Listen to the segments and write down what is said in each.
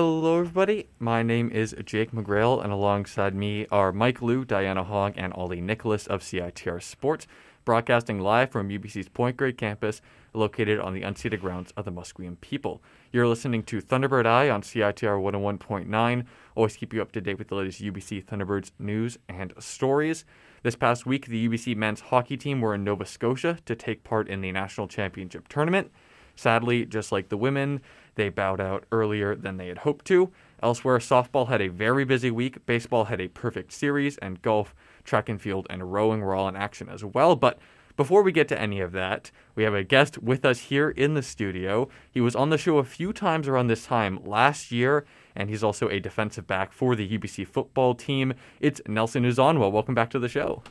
Hello, everybody. My name is Jake McGrail, and alongside me are Mike Liu, Diana Hogg, and Ollie Nicholas of CITR Sports, broadcasting live from UBC's Point Grey campus, located on the unceded grounds of the Musqueam people. You're listening to Thunderbird Eye on CITR 101.9. Always keep you up to date with the latest UBC Thunderbirds news and stories. This past week, the UBC men's hockey team were in Nova Scotia to take part in the national championship tournament. Sadly, just like the women, they bowed out earlier than they had hoped to. Elsewhere, softball had a very busy week, baseball had a perfect series, and golf, track and field, and rowing were all in action as well. But before we get to any of that, we have a guest with us here in the studio. He was on the show a few times around this time last year, and he's also a defensive back for the UBC football team. It's Nelson Uzonwa. Welcome back to the show.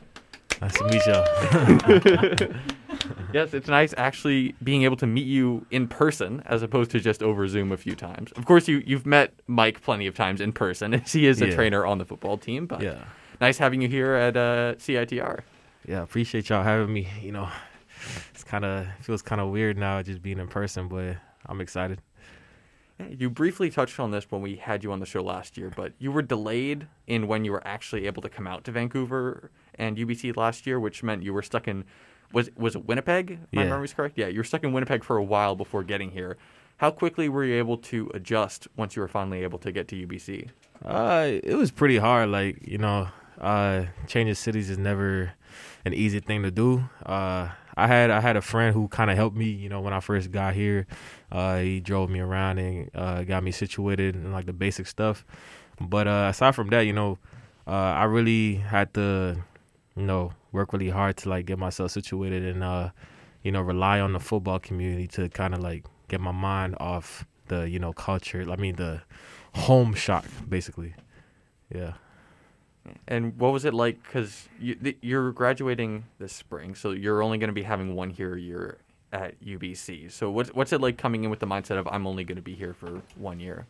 Nice to meet you. yes, it's nice actually being able to meet you in person as opposed to just over Zoom a few times. Of course, you you've met Mike plenty of times in person, as he is a Yeah. trainer on the football team. But yeah. nice having you here at uh, CITR. Yeah, appreciate y'all having me. You know, it's kind of feels kind of weird now just being in person, but I'm excited. You briefly touched on this when we had you on the show last year, but you were delayed in when you were actually able to come out to Vancouver and UBC last year, which meant you were stuck in was was it Winnipeg? if My Yeah. memory's correct. Yeah, you were stuck in Winnipeg for a while before getting here. How quickly were you able to adjust once you were finally able to get to UBC? Uh, it was pretty hard. Like you know, uh, changing cities is never an easy thing to do. Uh, I had I had a friend who kind of helped me. You know, when I first got here, uh, he drove me around and uh, got me situated and like the basic stuff. But uh, aside from that, you know, uh, I really had to, you know, work really hard to like get myself situated and uh, you know, rely on the football community to kind of like get my mind off the you know culture. I mean the home shock, basically. Yeah. And what was it like? Because you, you're graduating this spring, so you're only going to be having one here a year at UBC. So what's what's it like coming in with the mindset of I'm only going to be here for one year?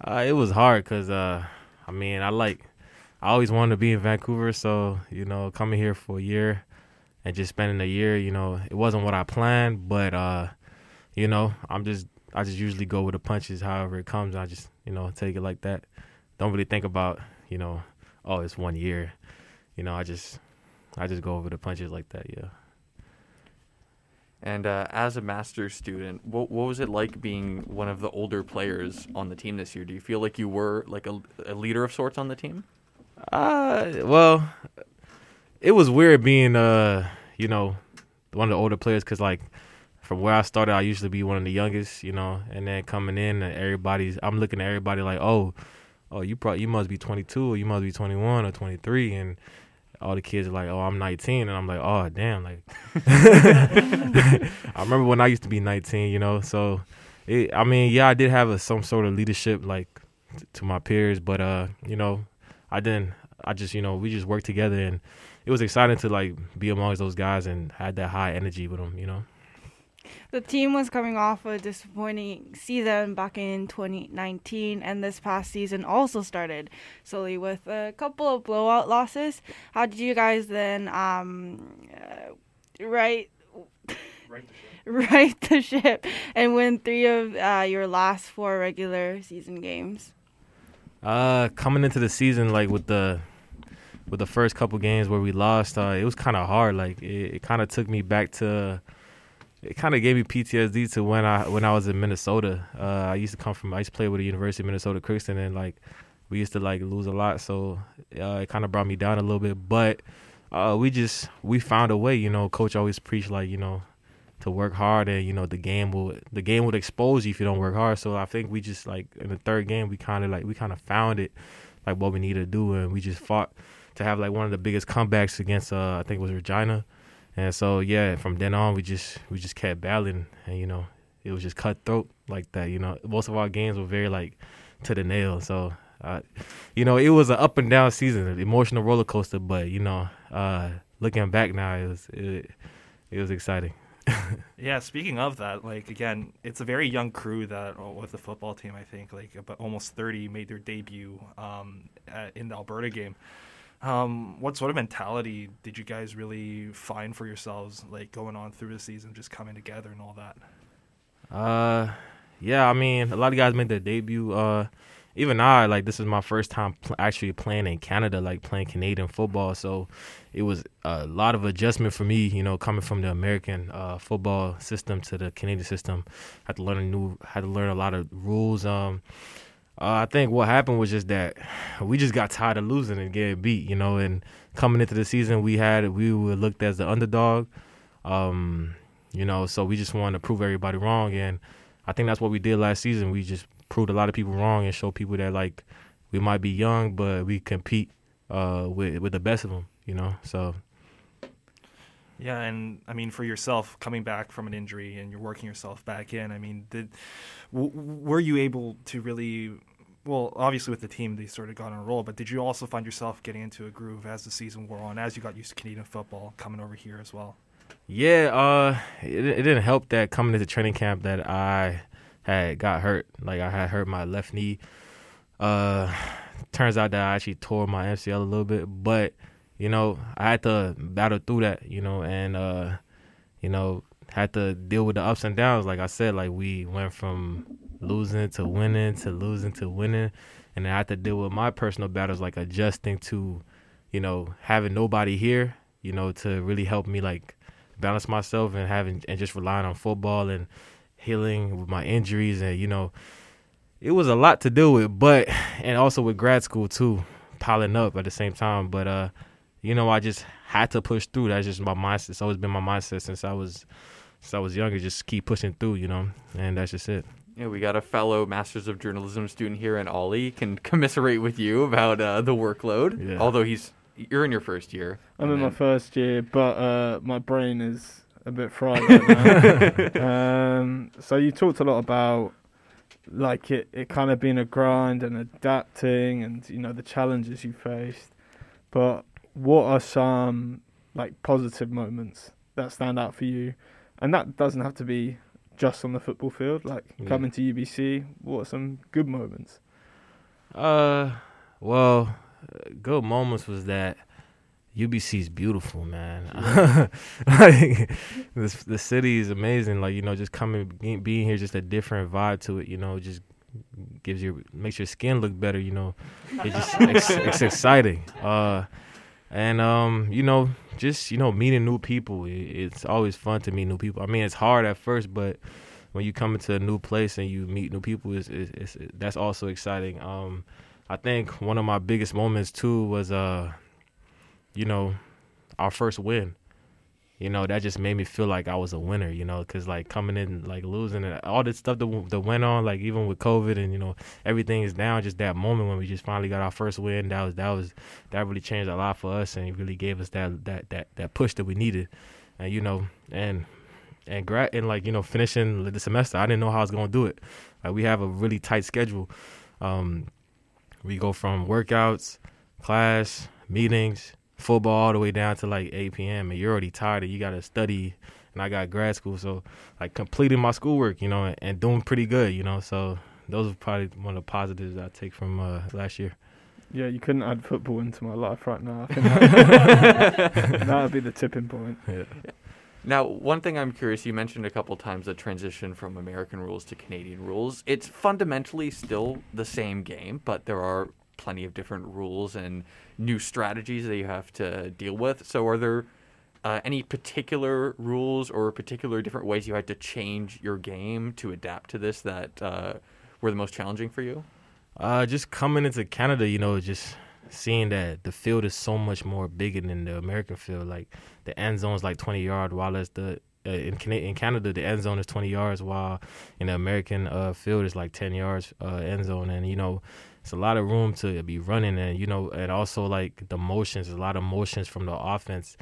Uh, it was hard because, uh, I mean, I like, I always wanted to be in Vancouver. So, you know, coming here for a year and just spending a year, you know, it wasn't what I planned, but, uh, you know, I'm just, I just usually go with the punches, however it comes. I just, you know, take it like that. Don't really think about, you know, oh, it's one year. You know, I just, I just go over the punches like that. Yeah. And uh, as a master's student, what what was it like being one of the older players on the team this year? Do you feel like you were like a, a leader of sorts on the team? Uh, well, it was weird being uh, you know, one of the older players because like from where I started, I usually be one of the youngest, you know, and then coming in and everybody's, I'm looking at everybody like, oh, oh, you probably you must be 22 or you must be 21 or 23, and all the kids are like, oh, I'm 19, and I'm like, oh, damn, like, I remember when I used to be 19, you know, so. It, I mean, yeah, I did have a, some sort of leadership, like t- to my peers, but uh, you know, I didn't. I just, you know, we just worked together, and it was exciting to like be amongst those guys and had that high energy with them. You know. The team was coming off a disappointing season back in 2019, and this past season also started slowly with a couple of blowout losses. How did you guys then um, uh, right right the ship and win three of uh, your last four regular season games? Uh, coming into the season, like with the with the first couple games where we lost, uh, it was kind of hard. Like it, it kind of took me back to. It kind of gave me PTSD to when I when I was in Minnesota. Uh, I used to come from. I used to play with the University of Minnesota Crookston, and like we used to like lose a lot. So uh, it kind of brought me down a little bit. But uh, we just we found a way. You know, coach always preached like you know to work hard, and you know the game will the game would expose you if you don't work hard. So I think we just like in the third game we kind of like we kind of found it like what we needed to do, and we just fought to have like one of the biggest comebacks against uh, I think it was Regina. And so yeah, from then on we just we just kept battling, and you know it was just cutthroat like that. You know, most of our games were very like to the nail. So uh, you know, it was an up and down season, an emotional roller coaster. But you know, uh, looking back now, it was it, it was exciting. Yeah, speaking of that, like again, it's a very young crew that oh, with the football team. I think like about almost thirty made their debut um, at, in the Alberta game. Um, what sort of mentality did you guys really find for yourselves, like going on through the season, just coming together and all that? Uh, yeah, I mean, a lot of guys made their debut. Uh, even I, like, this is my first time pl- actually playing in Canada, like playing Canadian football. So it was a lot of adjustment for me, you know, coming from the American uh, football system to the Canadian system. Had to learn a new, had to learn a lot of rules. Um, uh, I think what happened was just that we just got tired of losing and getting beat, you know. And coming into the season, we had we were looked as the underdog, um, you know. So we just wanted to prove everybody wrong, and I think that's what we did last season. We just proved a lot of people wrong and showed people that like we might be young, but we compete uh, with with the best of them, you know. So Yeah, and I mean, for yourself, coming back from an injury and you're working yourself back in, I mean, did w- were you able to really? Well, obviously with the team, they sort of got on a roll, but did you also find yourself getting into a groove as the season wore on, as you got used to Canadian football coming over here as well? Yeah, uh, it, it didn't help that coming into training camp that I had got hurt. Like I had hurt my left knee. Uh, turns out that I actually tore my MCL a little bit, but you know I had to battle through that. You know, and uh, you know had to deal with the ups and downs. Like I said, like we went from losing to winning to losing to winning, and I had to deal with my personal battles, like adjusting to, you know, having nobody here. You know, to really help me like balance myself and having and just relying on football and healing with my injuries and you know it was a lot to deal with but and also with grad school too piling up at the same time but uh you know I just had to push through that's just my mindset it's always been my mindset since I was since I was younger just keep pushing through you know and that's just it Yeah, we got a fellow Masters of Journalism student here, and Ollie can commiserate with you about uh, the workload. Yeah. Although he's you're in your first year. I'm and in my first year, but uh, my brain is a bit fried right um, so you talked a lot about like it, it kind of being a grind and adapting, and you know the challenges you faced. But what are some like positive moments that stand out for you? And that doesn't have to be just on the football field. Like Yeah. coming to UBC, what are some good moments? Uh, well, good moments was that UBC is beautiful, man. like this, the city is amazing. Like you know, just coming, being, here, just a different vibe to it. You know, just gives your makes your skin look better. You know, it just it's, it's exciting. Uh, and um, you know, just you know, meeting new people. It, it's always fun to meet new people. I mean, it's hard at first, but when you come into a new place and you meet new people, is that's also exciting. Um, I think one of my biggest moments too was uh, you know, our first win. You know, that just made me feel like I was a winner. You know, because like coming in like losing and all this stuff that that went on, like even with COVID and you know everything is down. Just that moment when we just finally got our first win, that was that was that really changed a lot for us and it really gave us that that that that push that we needed. And you know, and and gra- and like you know finishing the semester, I didn't know how I was gonna do it. Like we have a really tight schedule. Um, we go from workouts, class, meetings, football, all the way down to like 8 p.m. And you're already tired, and you gotta study. And I got grad school, so like completing my schoolwork, you know, and, and doing pretty good, you know. So those are probably one of the positives I take from uh, last year. Yeah, you couldn't add football into my life right now. I think that, that would be the tipping point. Yeah. Now, one thing I'm curious, you mentioned a couple times the transition from American rules to Canadian rules. It's fundamentally still the same game, but there are plenty of different rules and new strategies that you have to deal with. So, are there uh, any particular rules or particular different ways you had to change your game to adapt to this that uh, were the most challenging for you? Uh, just coming into Canada, you know, just seeing that the field is so much more bigger than the American field. Like the end zone is like 20 yard, while as the uh, in, in Canada the end zone is 20 yards, while in the American uh, field is like 10 yards uh, end zone, and you know. It's a lot of room to be running, and you know, and also like the motions, a lot of motions from the offense.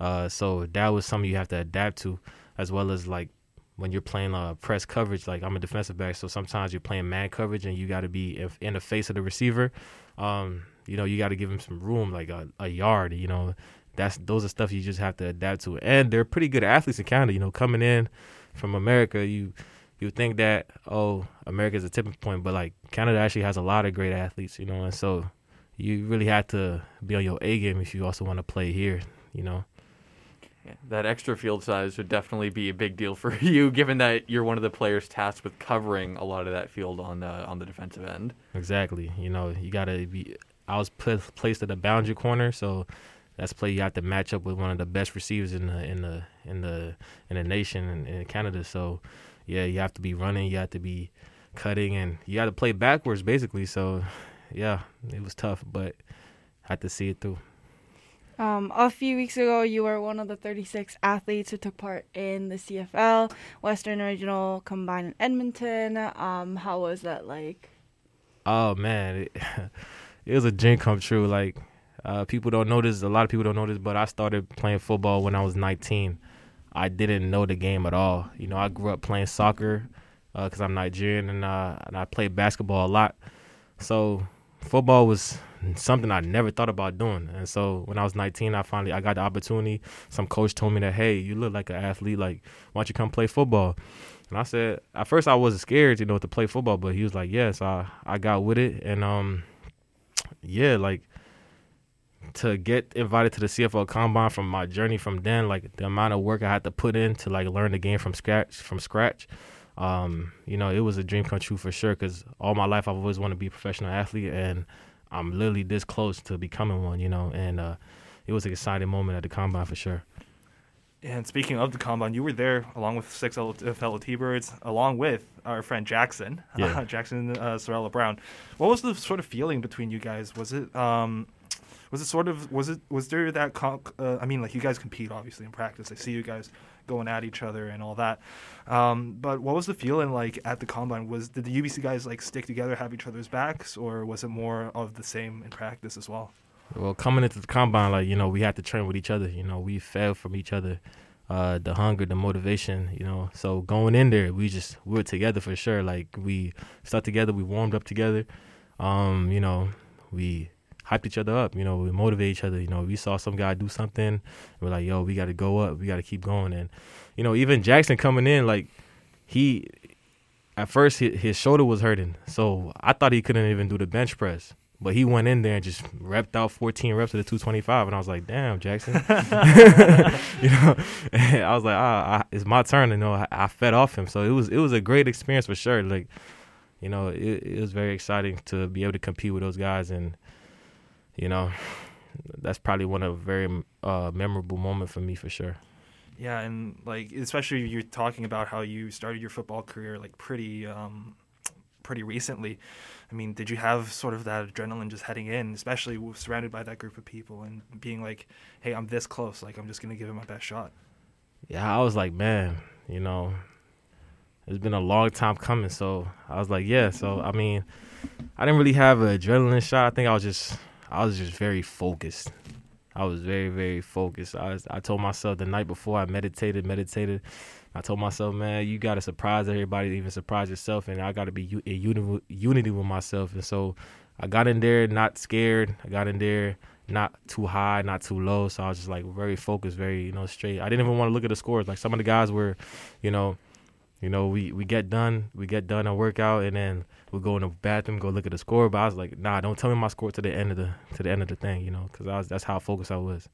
Uh, so that was something you have to adapt to, as well as like when you're playing uh, press coverage, like I'm a defensive back, so sometimes you're playing man coverage and you got to be if- in the face of the receiver. Um, you know, you got to give him some room, like a, a yard. You know, that's those are stuff you just have to adapt to. And they're pretty good athletes in Canada. You know, coming in from America, you you think that oh, America's a tipping point, but like Canada actually has a lot of great athletes. You know, and so you really have to be on your A game if you also want to play here. You know. Yeah, that extra field size would definitely be a big deal for you, given that you're one of the players tasked with covering a lot of that field on the on the defensive end. Exactly. You know, you gotta be. I was placed at the boundary corner, so that's play you have to match up with one of the best receivers in the in the in the in the nation in, in Canada. So, yeah, you have to be running, you have to be cutting, and you have to play backwards basically. So, yeah, it was tough, but I had to see it through. Um, a few weeks ago, you were one of the 36 athletes who took part in the CFL Western Regional Combine in Edmonton. Um, how was that like? Oh man, it, it was a dream come true. Like uh, people don't know this. A lot of people don't know this, but I started playing football when I was 19. I didn't know the game at all. You know, I grew up playing soccer because uh, I'm Nigerian, and, uh, and I played basketball a lot. So football was something I never thought about doing. And so when I was 19, I finally I got the opportunity. Some coach told me that, hey, you look like an athlete. Like, why don't you come play football? And I said, at first I wasn't scared, you know, to play football, but he was like, yes, I I got with it, and um, yeah, like to get invited to the CFL Combine from my journey from then, like the amount of work I had to put in to like learn the game from scratch, from scratch. Um, you know, it was a dream come true for sure. Because all my life I've always wanted to be a professional athlete, and I'm literally this close to becoming one, you know, and uh, it was an exciting moment at the combine for sure. And speaking of the combine, you were there along with six fellow T-Birds, along with our friend Jackson, yeah. uh, Jackson uh, Sorella Brown. What was the sort of feeling between you guys? Was it um, was it sort of was it was there that uh, I mean, like you guys compete obviously in practice. I see you guys going at each other and all that. Um, but what was the feeling like at the combine? Was did the UBC guys like stick together, have each other's backs, or was it more of the same in practice as well? Well, coming into the combine, like you know, we had to train with each other. You know, we fed from each other. Uh, the hunger, the motivation, you know. So going in there, we just we were together for sure. Like we stuck together, we warmed up together. Um, you know, we hyped each other up. You know, we motivate each other. You know, we saw some guy do something, we're like, yo, we got to go up. We got to keep going. And you know, even Jackson coming in, like he at first his, his shoulder was hurting, so I thought he couldn't even do the bench press. But he went in there and just repped out 14 reps of the 225, and I was like, "Damn, Jackson!" you know, I was like, "Ah, I, it's my turn." You know, I, I, fed off him, so it was it was a great experience for sure. Like, you know, it, it was very exciting to be able to compete with those guys, and you know, that's probably one of a very uh, memorable moment for me for sure. Yeah, and like especially you're talking about how you started your football career like pretty um, pretty recently. I mean, did you have sort of that adrenaline just heading in, especially surrounded by that group of people and being like, "Hey, I'm this close. Like, I'm just gonna give it my best shot." Yeah, I was like, man, you know, it's been a long time coming. So I was like, yeah. So I mean, I didn't really have an adrenaline shot. I think I was just, I was just very focused. I was very, very focused. I, was, I told myself the night before I meditated, meditated. I told myself, man, you got to surprise everybody, even surprise yourself, and I got to be in unity with myself. And so I got in there not scared. I got in there not too high, not too low. So I was just like very focused, very you know straight. I didn't even want to look at the scores. Like some of the guys were, you know, you know, we we get done, we get done a workout, and then we go in the bathroom, go look at the score. But I was like, nah, don't tell me my score to the end of the to the end of the thing, you know, because I was that's how focused I was.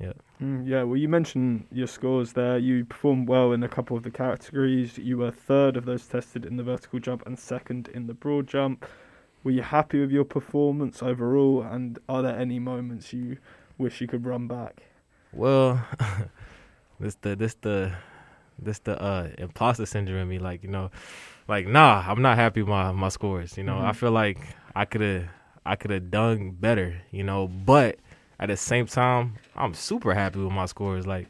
Yeah. Mm, yeah. Well, you mentioned your scores there. You performed well in a couple of the categories. You were third of those tested in the vertical jump and second in the broad jump. Were you happy with your performance overall? And are there any moments you wish you could run back? Well, this the this the this the uh imposter syndrome in me. Like you know, like nah, I'm not happy with my my scores. You know, mm-hmm. I feel like I could have I could have done better. You know, but at the same time, I'm super happy with my scores. Like,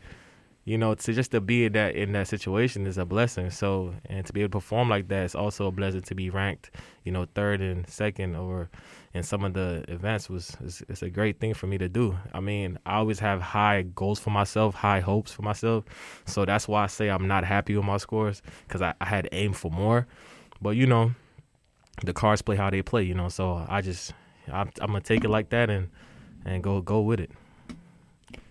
you know, to just to be in that in that situation is a blessing. So, and to be able to perform like that is also a blessing. To be ranked, you know, third and second, or in some of the events was is, it's a great thing for me to do. I mean, I always have high goals for myself, high hopes for myself. So that's why I say I'm not happy with my scores because I, I had aimed for more. But you know, the cards play how they play. You know, so I just I'm, I'm gonna take it like that and and go go with it.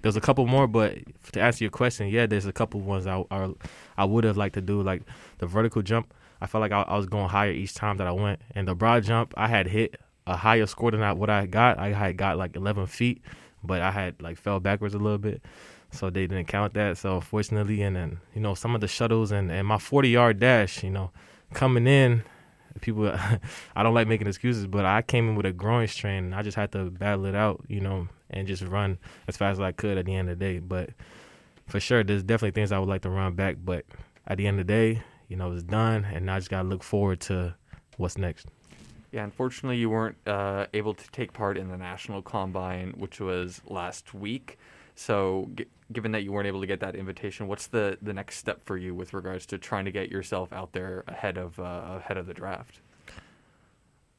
There's a couple more, but to answer your question, yeah, there's a couple ones I I, I would have liked to do, like the vertical jump. I felt like I, I, was going higher each time that I went, and the broad jump, I had hit a higher score than I, what I got. I had got like 11 feet, but I had like fell backwards a little bit. so they didn't count that. So fortunately, and then you know some of the shuttles and and my 40 yard dash, you know, coming in. People, I don't like making excuses, but I came in with a groin strain. I just had to battle it out, you know, and just run as fast as I could at the end of the day. But for sure, there's definitely things I would like to run back. But at the end of the day, you know, it's done, and I just gotta look forward to what's next. Yeah, unfortunately, you weren't uh, able to take part in the national combine, which was last week. So, g- given that you weren't able to get that invitation, what's the, the next step for you with regards to trying to get yourself out there ahead of uh, ahead of the draft?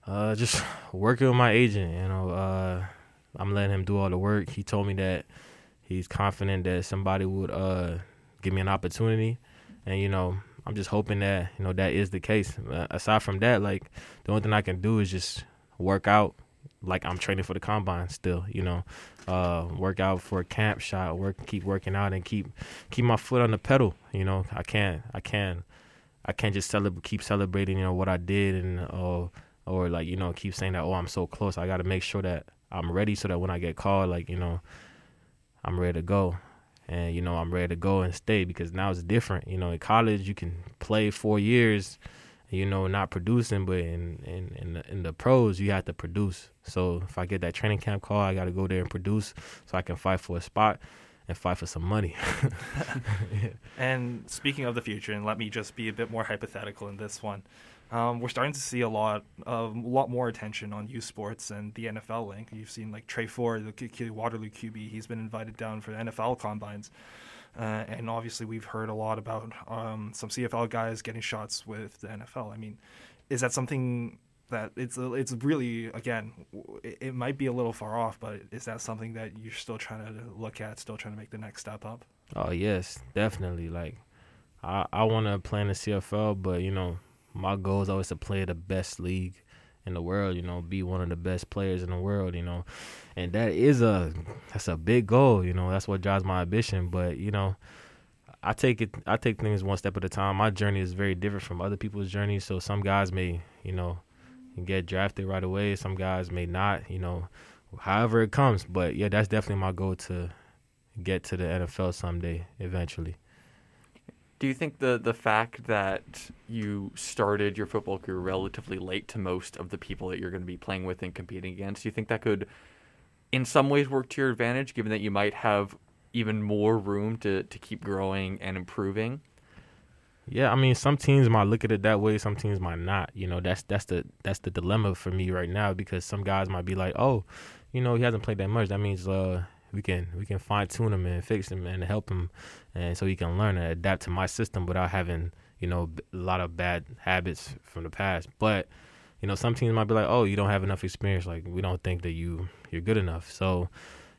Uh, just working with my agent. You know, uh, I'm letting him do all the work. He told me that he's confident that somebody would uh, give me an opportunity, and you know, I'm just hoping that you know that is the case. Uh, aside from that, like the only thing I can do is just work out, like I'm training for the combine still. You know, uh, work out for a camp shot, work, keep working out, and keep keep my foot on the pedal. You know, I can't, I can't, I can't just celebrate, keep celebrating. You know what I did, and uh, or like you know keep saying that oh I'm so close. I got to make sure that I'm ready so that when I get called, like you know, I'm ready to go and you know I'm ready to go and stay because now it's different. You know, in college you can play four years, you know, not producing, but in in in the, in the pros you have to produce. So if I get that training camp call, I got to go there and produce so I can fight for a spot and fight for some money. And speaking of the future, and let me just be a bit more hypothetical in this one. Um, we're starting to see a lot, of, a lot more attention on youth sports and the NFL link. You've seen like Tre Ford, the Q- Waterloo QB. He's been invited down for the NFL combines, uh, and obviously we've heard a lot about um, some CFL guys getting shots with the NFL. I mean, is that something that it's it's really again, it, it might be a little far off, but is that something that you're still trying to look at, still trying to make the next step up? Oh yes, definitely. Like I I want to play in the CFL, but you know my goal is always to play the best league in the world. You know, be one of the best players in the world. You know, and that is a that's a big goal. You know, that's what drives my ambition. But you know. I take it. I take things one step at a time. My journey is very different from other people's journeys. So some guys may, you know, get drafted right away. Some guys may not. You know, however it comes. But yeah, that's definitely my goal to get to the NFL someday, eventually. Do you think the the fact that you started your football career relatively late to most of the people that you're going to be playing with and competing against, do you think that could, in some ways, work to your advantage, given that you might have even more room to, to keep growing and improving? Yeah, I mean, some teams might look at it that way. Some teams might not. You know, that's that's the that's the dilemma for me right now because some guys might be like, oh, you know, he hasn't played that much. That means uh, we can we can fine tune him and fix him and help him, and so he can learn and adapt to my system without having you know a lot of bad habits from the past. But you know, some teams might be like, oh, you don't have enough experience. Like we don't think that you you're good enough. So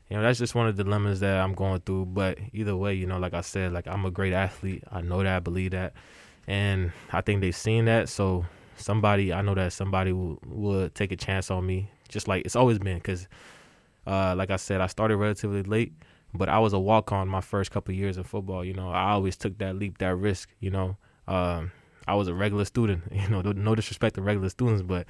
you know that's just one of the dilemmas that I'm going through. But either way, you know, like I said, like I'm a great athlete. I know that. I believe that, and I think they've seen that. So somebody, I know that somebody will would take a chance on me, just like it's always been. Because, uh, like I said, I started relatively late, but I was a walk on my first couple years of football. You know, I always took that leap, that risk. You know, um, I was a regular student. You know, no disrespect to regular students, but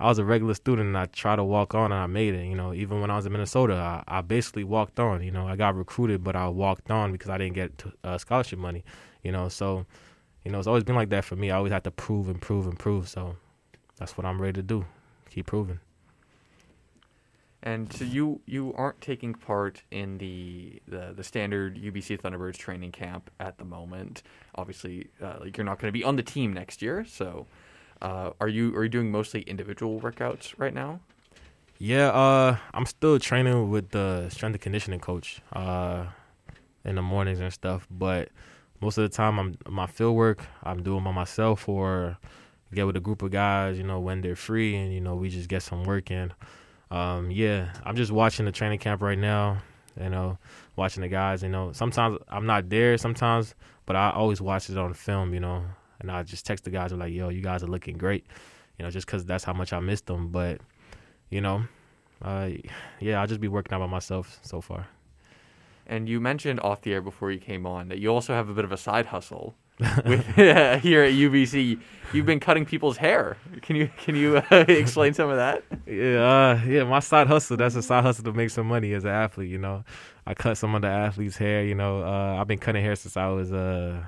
I was a regular student and I tried to walk on and I made it. You know, even when I was in Minnesota, I, I basically walked on. You know, I got recruited, but I walked on because I didn't get uh, scholarship money. You know, so you know it's always been like that for me. I always had to prove and prove and prove. So that's what I'm ready to do. Keep proving. And so you you aren't taking part in the the, the standard UBC Thunderbirds training camp at the moment. Obviously, uh, like you're not going to be on the team next year. So, uh, are you are you doing mostly individual workouts right now? Yeah, uh, I'm still training with the strength and conditioning coach uh, in the mornings and stuff. But most of the time, I'm my field work I'm doing by myself or get with a group of guys. You know, when they're free, and you know we just get some work in. Um, yeah, I'm just watching the training camp right now. You know, watching the guys. You know, sometimes I'm not there. Sometimes, but I always watch it on film. You know, and I just text the guys. I'm like, "Yo, you guys are looking great." You know, just because that's how much I missed them. But you know, uh, yeah, I'll just be working out by myself so far. And you mentioned off the air before you came on that you also have a bit of a side hustle with here at UBC. You've been cutting people's hair. Can you can you uh, explain some of that? Yeah, uh, yeah. My side hustle. That's a side hustle to make some money as an athlete. You know, I cut some of the athletes' hair. You know, uh, I've been cutting hair since I was uh,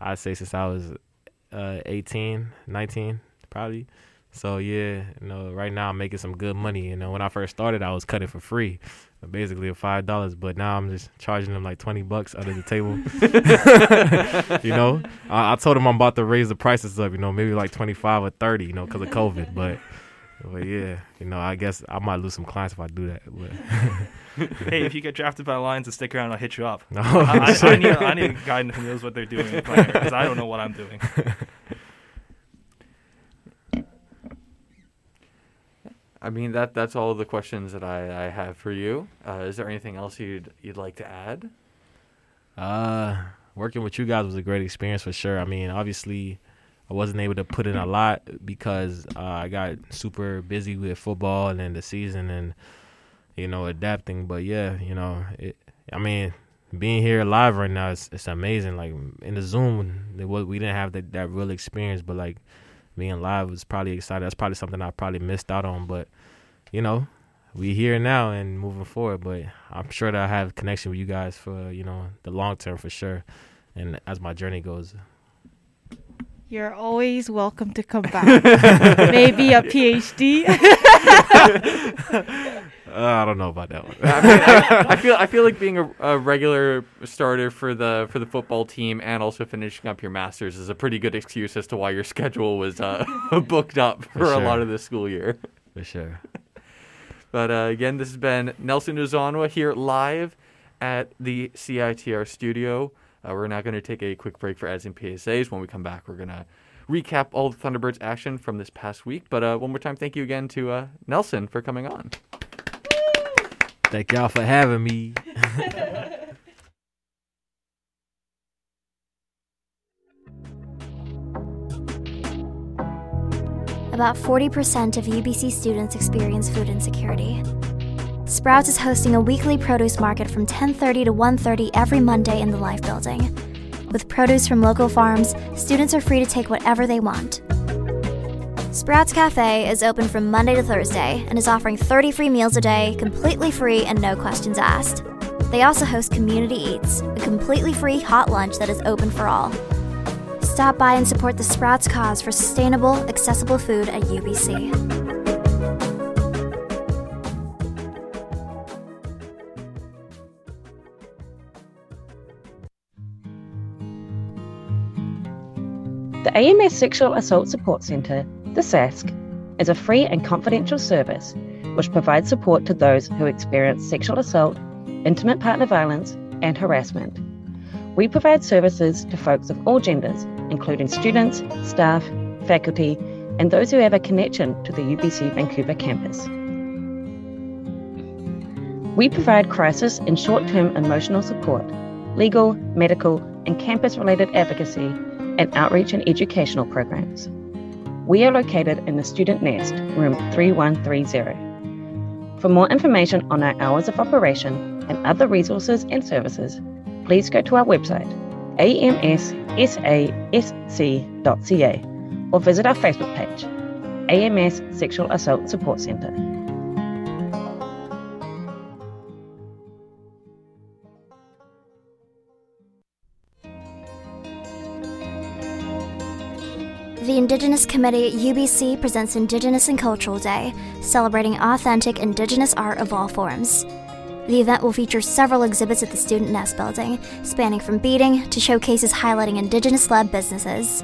I'd say since I was uh 18, 19, probably. So yeah, you know, right now I'm making some good money. You know, when I first started, I was cutting for free, basically five dollars. But now I'm just charging them like twenty bucks under the table. you know, I, I told them I'm about to raise the prices up. You know, maybe like twenty five or thirty. You know, because of COVID. But but yeah, you know, I guess I might lose some clients if I do that. But hey, if you get drafted by the Lions, to stick around, I'll hit you up. No, oh, I, I, I need I need a guy who knows what they're doing because I don't know what I'm doing. I mean that that's all the questions that I, I have for you. Uh, is there anything else you'd you'd like to add? Uh, working with you guys was a great experience for sure. I mean, obviously, I wasn't able to put in a lot because uh, I got super busy with football and then the season and you know adapting. But yeah, you know, it, I mean, being here live right now is it's amazing. Like in the Zoom, it was, we didn't have that that real experience, but like being live was probably exciting. That's probably something I probably missed out on, but you know, we here now and moving forward. But I'm sure that I have connection with you guys for you know the long term for sure, and as my journey goes. You're always welcome to come back. Maybe a PhD. Uh, I don't know about that one. I, mean, I, I feel I feel like being a, a regular starter for the for the football team and also finishing up your masters is a pretty good excuse as to why your schedule was uh, booked up for, For a lot of the school year. for sure. But uh, again, this has been Nelson Uzonwa here live at the CITR studio. Uh, we're now going to take a quick break for ads and PSAs. When we come back, we're going to recap all the Thunderbirds action from this past week. But uh, one more time, thank you again to uh, Nelson for coming on. Thank y'all for having me. About 40% of UBC students experience food insecurity. Sprouts is hosting a weekly produce market from 10:30 to 1:30 every Monday in the Life Building. With produce from local farms, students are free to take whatever they want. Sprouts Cafe is open from Monday to Thursday and is offering 30 free meals a day, completely free and no questions asked. They also host Community Eats, a completely free hot lunch that is open for all. Stop by and support the Sprouts cause for sustainable, accessible food at UBC. The AMS Sexual Assault Support Centre, the SASC, is a free and confidential service which provides support to those who experience sexual assault, intimate partner violence, and harassment. We provide services to folks of all genders, including students, staff, faculty, and those who have a connection to the UBC Vancouver campus. We provide crisis and short term emotional support, legal, medical, and campus related advocacy, and outreach and educational programs. We are located in the Student Nest, room 3130. For more information on our hours of operation and other resources and services, please go to our website, amssasc.ca, or visit our Facebook page, AMS Sexual Assault Support Centre. The Indigenous Committee at UBC presents Indigenous and Cultural Day, celebrating authentic Indigenous art of all forms. The event will feature several exhibits at the Student Nest building, spanning from beading to showcases highlighting Indigenous led businesses.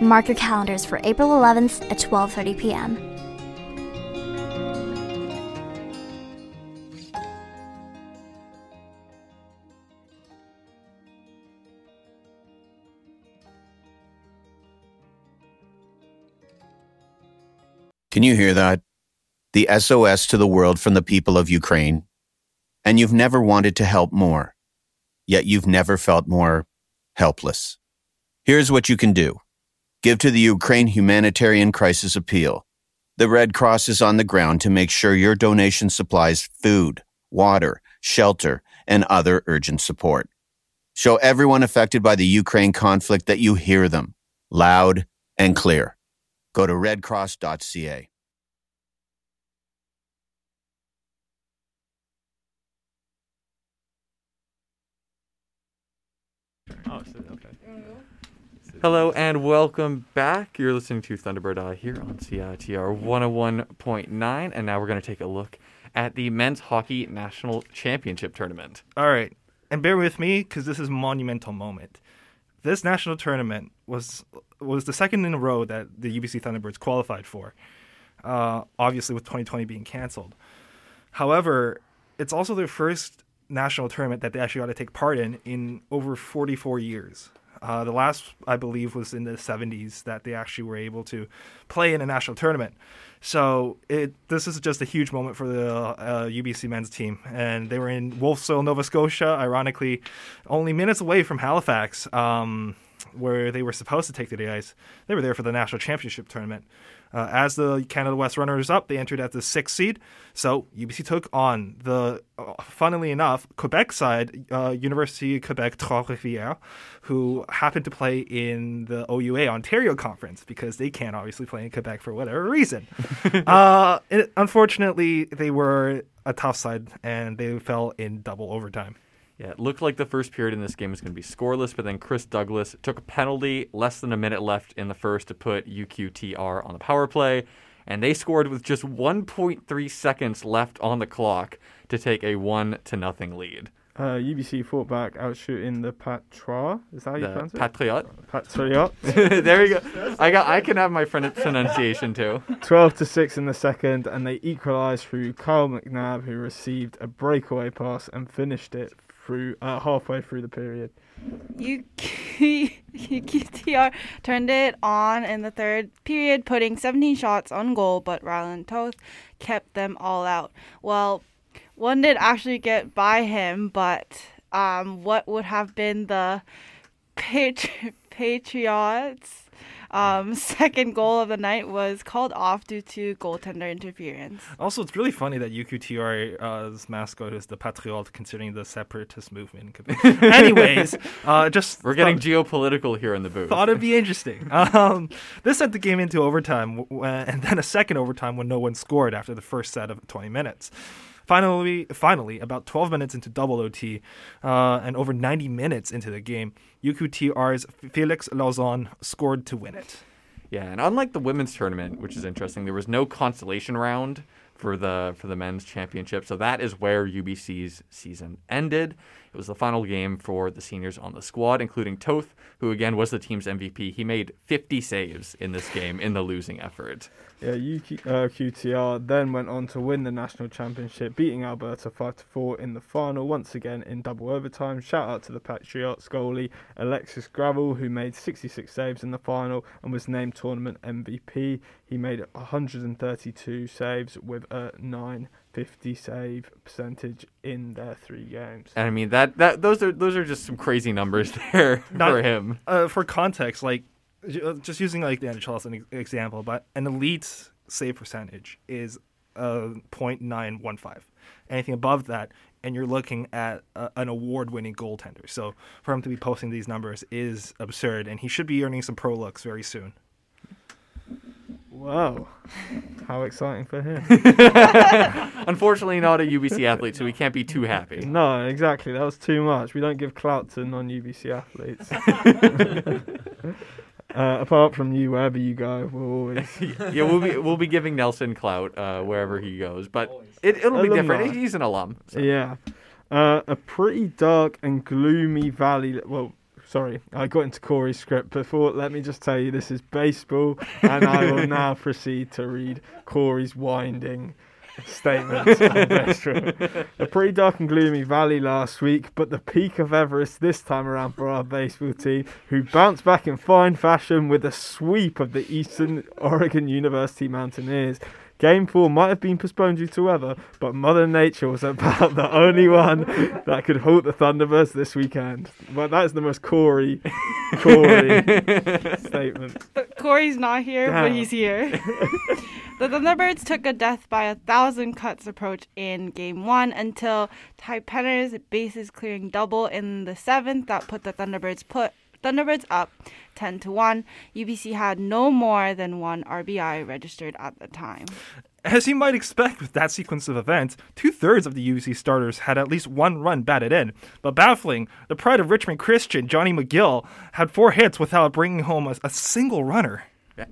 Mark your calendars for April 11th at 12:30 p.m. Can you hear that? The SOS to the world from the people of Ukraine. And you've never wanted to help more, yet you've never felt more helpless. Here's what you can do give to the Ukraine Humanitarian Crisis Appeal. The Red Cross is on the ground to make sure your donation supplies food, water, shelter, and other urgent support. Show everyone affected by the Ukraine conflict that you hear them loud and clear. Go to redcross.ca. Oh, so, okay. Hello and welcome back. You're listening to Thunderbird Eye here on CITR 101.9, and now we're going to take a look at the men's hockey national championship tournament. All right, and bear with me because this is a monumental moment. This national tournament was was the second in a row that the UBC Thunderbirds qualified for. Uh, obviously, with 2020 being canceled. However, it's also their first national tournament that they actually got to take part in in over 44 years. Uh, the last, I believe, was in the 70s that they actually were able to play in a national tournament. So it this is just a huge moment for the uh, UBC men's team, and they were in Wolfville, Nova Scotia, ironically, only minutes away from Halifax, um, where they were supposed to take the ice. They were there for the national championship tournament. Uh, as the Canada West runners up, they entered at the sixth seed. So UBC took on the, uh, funnily enough, Quebec side, uh, University of Quebec Trois-Rivières, who happened to play in the OUA Ontario Conference because they can't obviously play in Quebec for whatever reason. uh, it, unfortunately, they were a tough side and they fell in double overtime. Yeah, it looked like the first period in this game was going to be scoreless, but then Chris Douglas took a penalty less than a minute left in the first to put UQTR on the power play, and they scored with just 1.3 seconds left on the clock to take a one to nothing lead. Uh, UBC fought back, outshooting the Patra. Is that how you The pronounce it? Patriot. Patriot. there you go. I got. I can have my pron- pronunciation too. 12 to 6 in the second, and they equalised through Kyle McNabb, who received a breakaway pass and finished it through uh, halfway through the period. You UQTR turned it on in the third period, putting 17 shots on goal, but Ryland Toth kept them all out. Well, one did actually get by him, but um, what would have been the Patri- Patriots' um, second goal of the night was called off due to goaltender interference. Also, it's really funny that UQTR's mascot is the Patriot, considering the separatist movement. Anyways, uh, just We're getting thought- geopolitical here in the booth. thought it'd be interesting. Um, this sent the game into overtime, w- w- and then a second overtime when no one scored after the first set of 20 minutes. Finally, finally, about 12 minutes into double OT, uh, and over 90 minutes into the game, UQTR's Felix Lauzon scored to win it. Yeah, and unlike the women's tournament, which is interesting, there was no consolation round for the for the men's championship. So that is where UBC's season ended. It was the final game for the seniors on the squad, including Toth, who again was the team's MVP. He made 50 saves in this game in the losing effort. Yeah, UQ, uh, QTR then went on to win the national championship, beating Alberta 5 to 4 in the final, once again in double overtime. Shout out to the Patriots goalie Alexis Gravel, who made 66 saves in the final and was named tournament MVP. He made 132 saves with a 950 save percentage in their three games. And I mean that that those are those are just some crazy numbers there Not- for him. uh, for context, like uh, just using like the NHL as an example, but an elite save percentage is uh, 0.915. Anything above that, and you're looking at uh, an award-winning goaltender. So for him to be posting these numbers is absurd, and he should be earning some pro looks very soon. Wow, how exciting for him! Unfortunately, not a UBC athlete, so we can't be too happy. no, exactly, that was too much. We don't give clout to non UBC athletes. uh, apart from you, wherever you go, we'll always. yeah, we'll be we'll be giving Nelson clout uh, wherever he goes, but it, it'll be Alumni. different. He's an alum. so. Yeah. Uh, a pretty dark and gloomy valley. Well, sorry, I got into Corey's script before. Let me just tell you, this is baseball, and I will now proceed to read Corey's winding statement. a pretty dark and gloomy valley last week, but the peak of Everest this time around for our baseball team, who bounced back in fine fashion with a sweep of the Eastern Oregon University Mountaineers. Game four might have been postponed due to weather, but Mother Nature was about the only one that could halt the Thunderbirds this weekend. But that is the most Corey, Corey statement. But Corey's not here, but he's here. The Thunderbirds took a death by a thousand cuts approach in game one until Ty Penner's bases clearing double in the seventh that put the Thunderbirds put Thunderbirds up 10 to 1. UBC had no more than one RBI registered at the time. As you might expect with that sequence of events, two thirds of the UBC starters had at least one run batted in. But baffling, the pride of Richmond Christian, Johnny McGill, had four hits without bringing home a, a single runner. Yeah.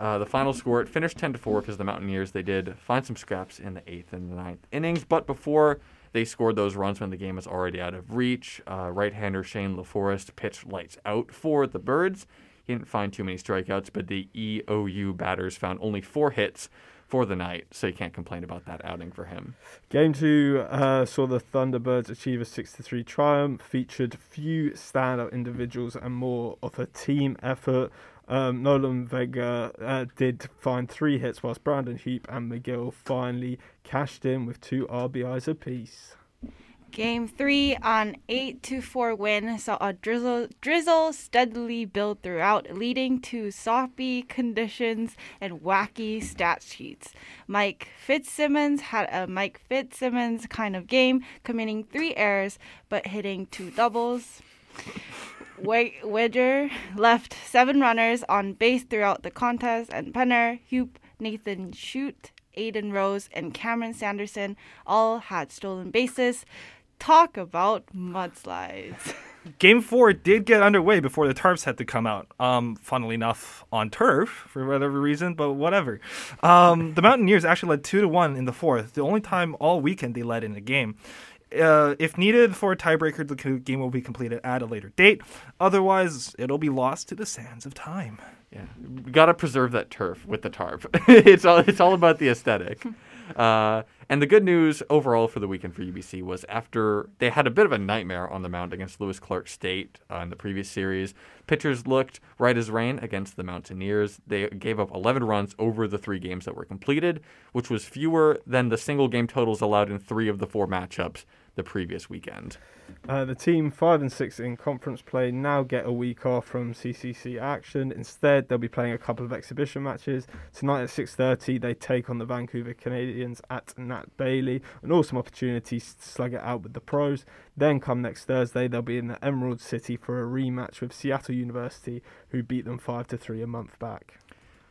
Uh, the final score it finished 10 to 4 because the Mountaineers they did find some scraps in the eighth and the ninth innings, but before they scored those runs when the game was already out of reach. Uh, right-hander Shane LaForest pitched lights out for the Birds. He didn't find too many strikeouts, but the EOU batters found only four hits for the night, so you can't complain about that outing for him. Game two uh, saw the Thunderbirds achieve a 6 3 triumph, featured few standout individuals and more of a team effort. Um, Nolan Vega uh, did find three hits, whilst Brandon Heap and McGill finally cashed in with two RBIs apiece. Game three, an 8 to 4 win, saw a drizzle, drizzle steadily build throughout, leading to soppy conditions and wacky stat sheets. Mike Fitzsimmons had a Mike Fitzsimmons kind of game, committing three errors but hitting two doubles. Wedger left seven runners on base throughout the contest, and Penner, Hoop, Nathan Shute, Aiden Rose, and Cameron Sanderson all had stolen bases. Talk about mudslides. Game four did get underway before the Tarps had to come out. Um, funnily enough, on turf for whatever reason, but whatever. Um, the Mountaineers actually led two to one in the fourth. The only time all weekend they led in a game. Uh, if needed for a tiebreaker, the game will be completed at a later date. Otherwise, it'll be lost to the sands of time. Yeah, we gotta preserve that turf with the tarp. it's all it's all about the aesthetic. Uh, and the good news overall for the weekend for UBC was after they had a bit of a nightmare on the mound against Lewis Clark State uh, in the previous series, pitchers looked right as rain against the Mountaineers. They gave up 11 runs over the three games that were completed, which was fewer than the single game totals allowed in three of the four matchups the previous weekend. Uh, the team five and six in conference play now get a week off from CCC action. Instead, they'll be playing a couple of exhibition matches tonight at six thirty. They take on the Vancouver Canadians at Nat Bailey, an awesome opportunity to slug it out with the pros. Then, come next Thursday, they'll be in the Emerald City for a rematch with Seattle University, who beat them five to three a month back.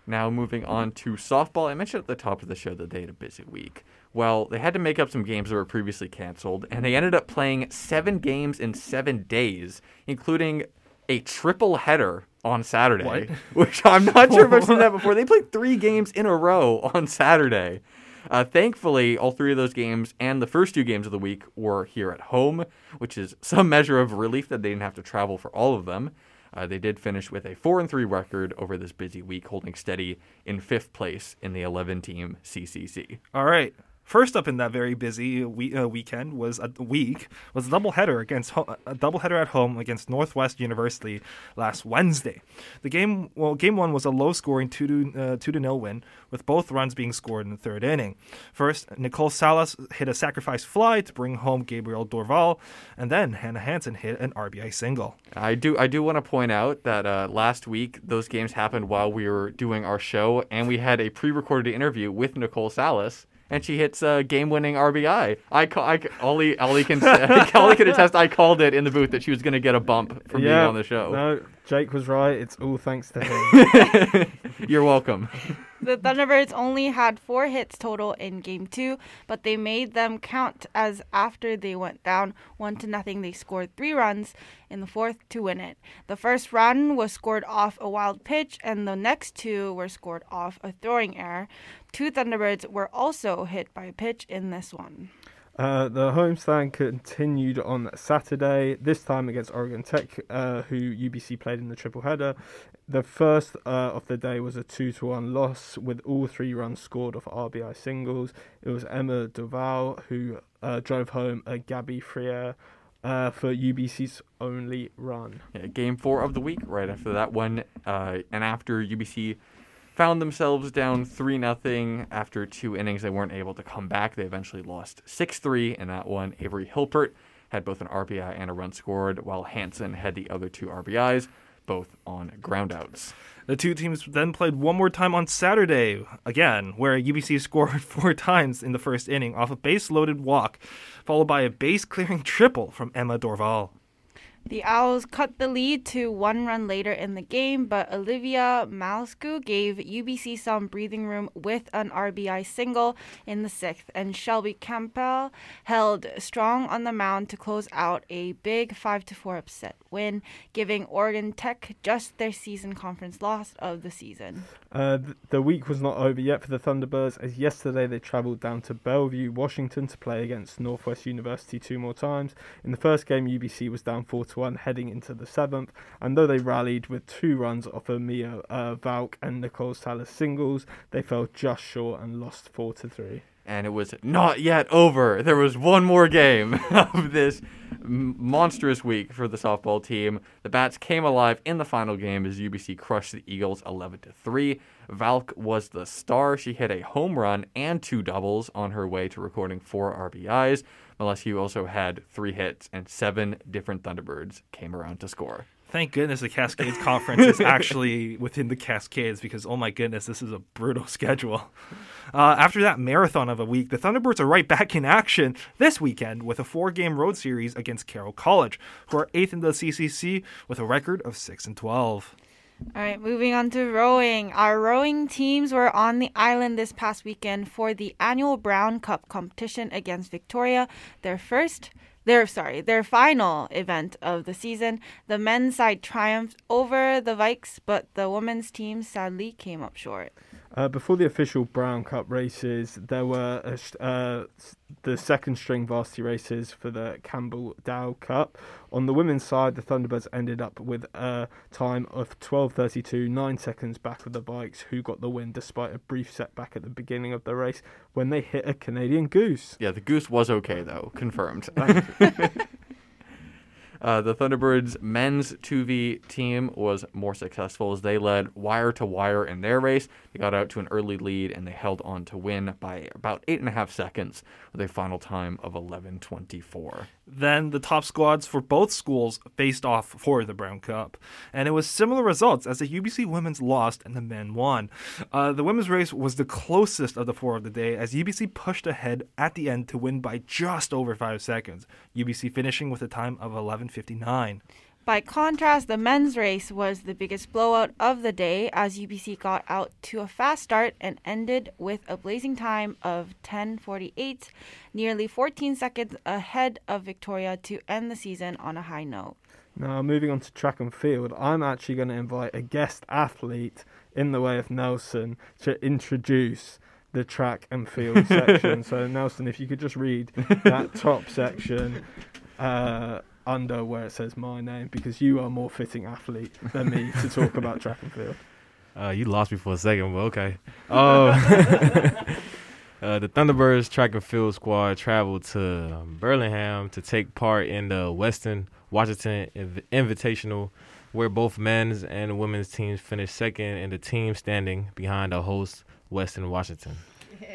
Now, moving on to softball, I mentioned at the top of the show that they had a busy week. Well, they had to make up some games that were previously canceled, and they ended up playing seven games in seven days, including a triple header on Saturday, What? which I'm not sure if I've seen that before. They played three games in a row on Saturday. Uh, thankfully, all three of those games and the first two games of the week were here at home, which is some measure of relief that they didn't have to travel for all of them. Uh, they did finish with a four and three record over this busy week, holding steady in fifth place in the 11-team CCC. All right. First up in that very busy we- uh, weekend was a week was a doubleheader against ho- a doubleheader at home against Northwest University last Wednesday. The game well game one was a low scoring two to uh, two to nil win with both runs being scored in the third inning. First, Nicole Salas hit a sacrifice fly to bring home Gabriel Dorval, and then Hannah Hansen hit an RBI single. I do I do want to point out that uh, last week those games happened while we were doing our show, and we had a pre-recorded interview with Nicole Salas, and she hits a game-winning RBI. I call I, Ollie Ollie can Ollie can attest. I called it in the booth that she was going to get a bump from being on the show. No, Jake was right. It's all thanks to him. You're welcome. The Thunderbirds only had four hits total in game two, but they made them count as after they went down one to nothing, they scored three runs in the fourth to win it. The first run was scored off a wild pitch, and the next two were scored off a throwing error. Two Thunderbirds were also hit by a pitch in this one. Uh, the homestand continued on Saturday, this time against Oregon Tech, uh, who UBC played in the triple header. The first uh, of the day was a 2 to 1 loss with all three runs scored off RBI singles. It was Emma Duval who uh, drove home a Gabby Freer uh, for UBC's only run. Yeah, game four of the week, right after that one, and after UBC found themselves down three nothing after two innings, they weren't able to come back. They eventually lost six three in that one. Avery Hilpert had both an RBI and a run scored, while Hansen had the other two RBIs. both on groundouts. The two teams then played one more time on Saturday, again, where UBC scored four times in the first inning off a base loaded walk, followed by a base clearing triple from Emma Dorval. The Owls cut the lead to one run later in the game, but Olivia Malsku gave UBC some breathing room with an RBI single in the sixth, and Shelby Campbell held strong on the mound to close out a big 5 4 upset win, giving Oregon Tech just their season conference loss of the season. Uh, the week was not over yet for the Thunderbirds, as yesterday they travelled down to Bellevue, Washington, to play against Northwest University two more times. In the first game, UBC was down 4 to 1 heading into the seventh, and though they rallied with two runs off of Mia uh, Valk and Nicole Salas singles, they fell just short and lost 4 to 3. And it was not yet over. There was one more game of this monstrous week for the softball team. The Bats came alive in the final game as UBC crushed the Eagles 11 to 3. Valk was the star. She hit a home run and two doubles on her way to recording four RBIs. Molescu also had three hits, and seven different Thunderbirds came around to score. Thank goodness the Cascades Conference is actually within the Cascades because, oh my goodness, this is a brutal schedule. Uh, after that marathon of a week, the Thunderbirds are right back in action this weekend with a four game road series against Carroll College, who are eighth in the CCC with a record of 6 and 12. All right, moving on to rowing. Our rowing teams were on the island this past weekend for the annual Brown Cup competition against Victoria, their first their sorry, their final event of the season. The men's side triumphed over the Vikes, but the women's team sadly came up short. Uh, before the official Brown Cup races, there were uh, uh, the second string varsity races for the Campbell Dow Cup. On the women's side, the Thunderbirds ended up with a time of 12:32, nine seconds back of the Vikes, who got the win despite a brief setback at the beginning of the race when they hit a Canadian goose. Yeah, the goose was okay though, confirmed. Uh, the Thunderbirds men's 2v team was more successful as they led wire to wire in their race. They got out to an early lead and they held on to win by about eight and a half seconds with a final time of 11:24. Then the top squads for both schools faced off for the Brown Cup, and it was similar results as the UBC women's lost and the men won. Uh, the women's race was the closest of the four of the day as UBC pushed ahead at the end to win by just over five seconds. UBC finishing with a time of 11:59. By contrast, the men's race was the biggest blowout of the day as UBC got out to a fast start and ended with a blazing time of 10:48, nearly 14 seconds ahead of Victoria to end the season on a high note. Now, moving on to track and field, I'm actually going to invite a guest athlete in the way of Nelson to introduce the track and field section. So, Nelson, if you could just read that top section uh, under where it says my name, because you are more fitting athlete than me to talk about track and field. Uh, you lost me for a second, but okay. Um, uh, the Thunderbirds track and field squad traveled to um, Burlingame to take part in the Western Washington Inv- Invitational, where both men's and women's teams finished second in the team standing behind the host, Western Washington.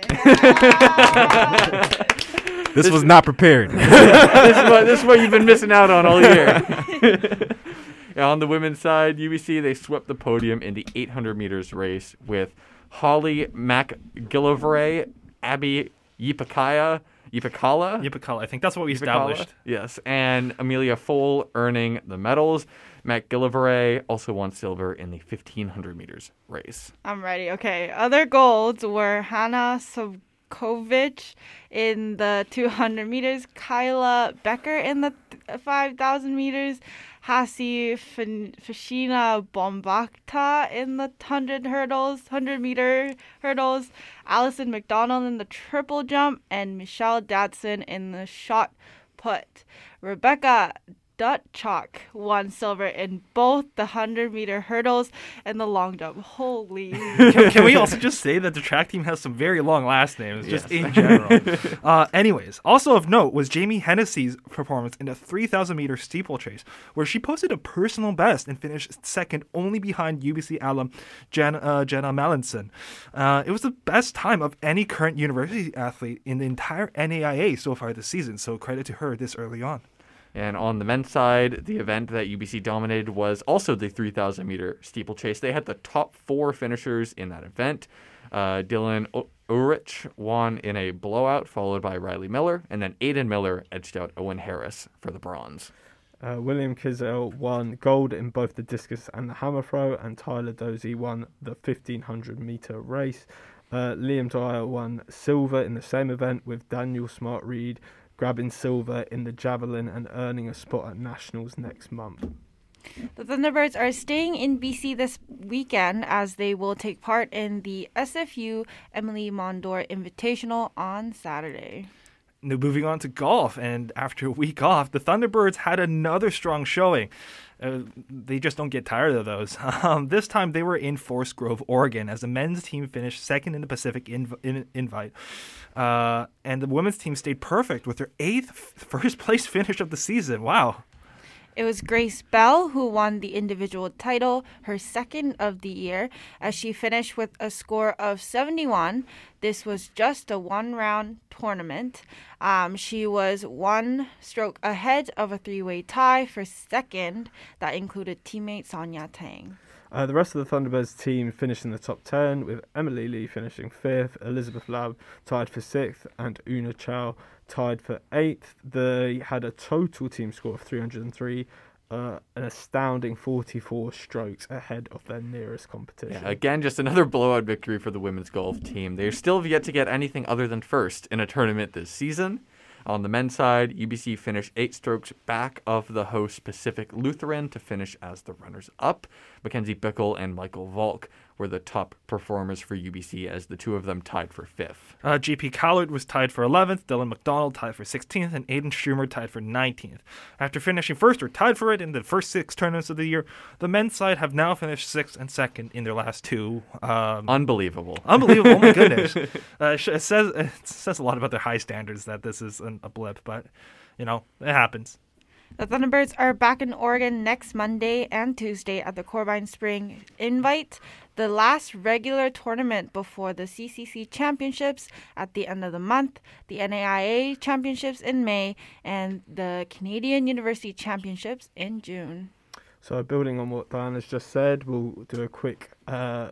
this was not prepared. this is what this is what you've been missing out on all year. Yeah, on the women's side, UBC they swept the podium in the 800 meters race with Holly McGillivray, Abby Yipakaya, Yipakala, Yipakala, I think that's what we Yipakala? established. Yes, and Amelia Fole earning the medals. McGillivray also won silver in the 1500 meters race. I'm ready. Okay. Other golds were Hannah Sobkovic in the 200 meters, Kyla Becker in the 5,000 meters, Hasi Fashina Bombakta in the 100 hurdles, 100 meter hurdles, Allison McDonald in the triple jump, and Michelle Dadson in the shot put. Rebecca Dutchok won silver in both the 100 meter hurdles and the long jump. Holy. can, can we also just say that the track team has some very long last names, just Yes. in general? uh, anyways, also of note was Jamie Hennessy's performance in the 3,000 meter steeplechase, where she posted a personal best and finished second only behind UBC alum Jen, uh, Jenna Mallinson. Uh, it was the best time of any current university athlete in the entire NAIA so far this season, so credit to her this early on. And on the men's side, the event that UBC dominated was also the 3,000 meter steeplechase. They had the top four finishers in that event. Uh, Dylan U- Ulrich won in a blowout, followed by Riley Miller, and then Aiden Miller edged out Owen Harris for the bronze. Uh, William Kizel won gold in both the discus and the hammer throw, and Tyler Dozy won the 1500 meter race. Uh, Liam Dwyer won silver in the same event, with Daniel Smart Reed grabbing silver in the javelin and earning a spot at nationals next month. The Thunderbirds are staying in BC this weekend as they will take part in the SFU Emily Mondor Invitational on Saturday. Now moving on to golf, and after a week off, the Thunderbirds had another strong showing. Uh, they just don't get tired of those. Um, this time they were in Forest Grove, Oregon, as the men's team finished second in the Pacific inv- in- invite, uh, and the women's team stayed perfect with their eighth f- first place finish of the season. Wow. It was Grace Bell who won the individual title, her second of the year, as she finished with a score of 71. This was just a one round tournament. Um, she was one stroke ahead of a three way tie for second that included teammate Sonia Tang. Uh, the rest of the Thunderbirds team finished in the top 10, with Emily Lee finishing fifth, Elizabeth Lab tied for sixth, and Una Chow tied for eighth. They had a total team score of 303, uh, an astounding 44 strokes ahead of their nearest competition. Yeah, again, just another blowout victory for the women's golf team. They're still yet to get anything other than first in a tournament this season. On the men's side, UBC finished eight strokes back of the host Pacific Lutheran to finish as the runners up. Mackenzie Bickle and Michael Volk were the top performers for UBC as the two of them tied for fifth. Uh, GP Callard was tied for 11th, Dylan McDonald tied for 16th, and Aiden Schumer tied for 19th. After finishing first or tied for it in the first six tournaments of the year, the men's side have now finished sixth and second in their last two. Um, Unbelievable. Unbelievable! Oh my goodness, uh, it says it says a lot about their high standards that this is an, a blip, but you know it happens. The Thunderbirds are back in Oregon next Monday and Tuesday at the Corban Spring Invite, the last regular tournament before the CCC Championships at the end of the month, the NAIA Championships in May, and the Canadian University Championships in June. So, building on what Diana's just said, we'll do a quick uh,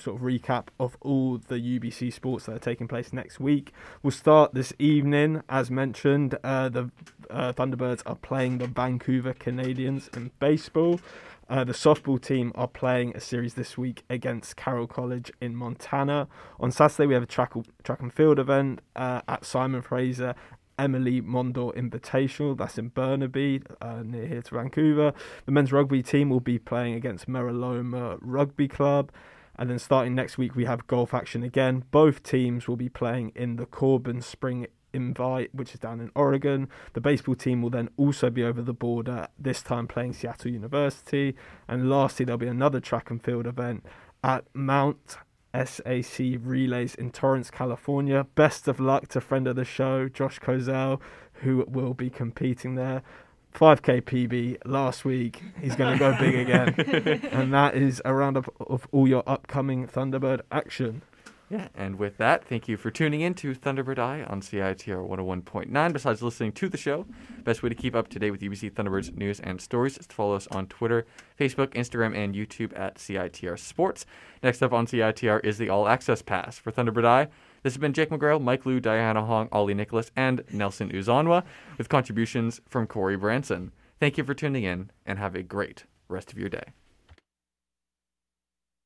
sort of recap of all the UBC sports that are taking place next week. We'll start this evening, as mentioned. Uh, the uh, Thunderbirds are playing the Vancouver Canadians in baseball. Uh, the softball team are playing a series this week against Carroll College in Montana. On Saturday, we have a track, track and field event uh, at Simon Fraser Emily Mondor Invitational. That's in Burnaby, uh, near here to Vancouver. The men's rugby team will be playing against Meraloma Rugby Club. And then starting next week, we have golf action again. Both teams will be playing in the Corban Spring Invite, which is down in Oregon. The baseball team will then also be over the border, this time playing Seattle University. And lastly, there'll be another track and field event at Mount SAC Relays in Torrance, California. Best of luck to friend of the show, Josh Kozel, who will be competing there. 5k PB last week. He's going to go big again. and that is a roundup of all your upcoming Thunderbird action. Yeah, and with that, thank you for tuning in to Thunderbird Eye on CITR 101.9. Besides listening to the show, best way to keep up to date with UBC Thunderbirds news and stories is to follow us on Twitter, Facebook, Instagram, and YouTube at CITR Sports. Next up on CITR is the All Access Pass. For Thunderbird Eye, this has been Jake McGrail, Mike Liu, Diana Hong, Ollie Nicholas, and Nelson Uzonwa, with contributions from Corey Branson. Thank you for tuning in, and have a great rest of your day.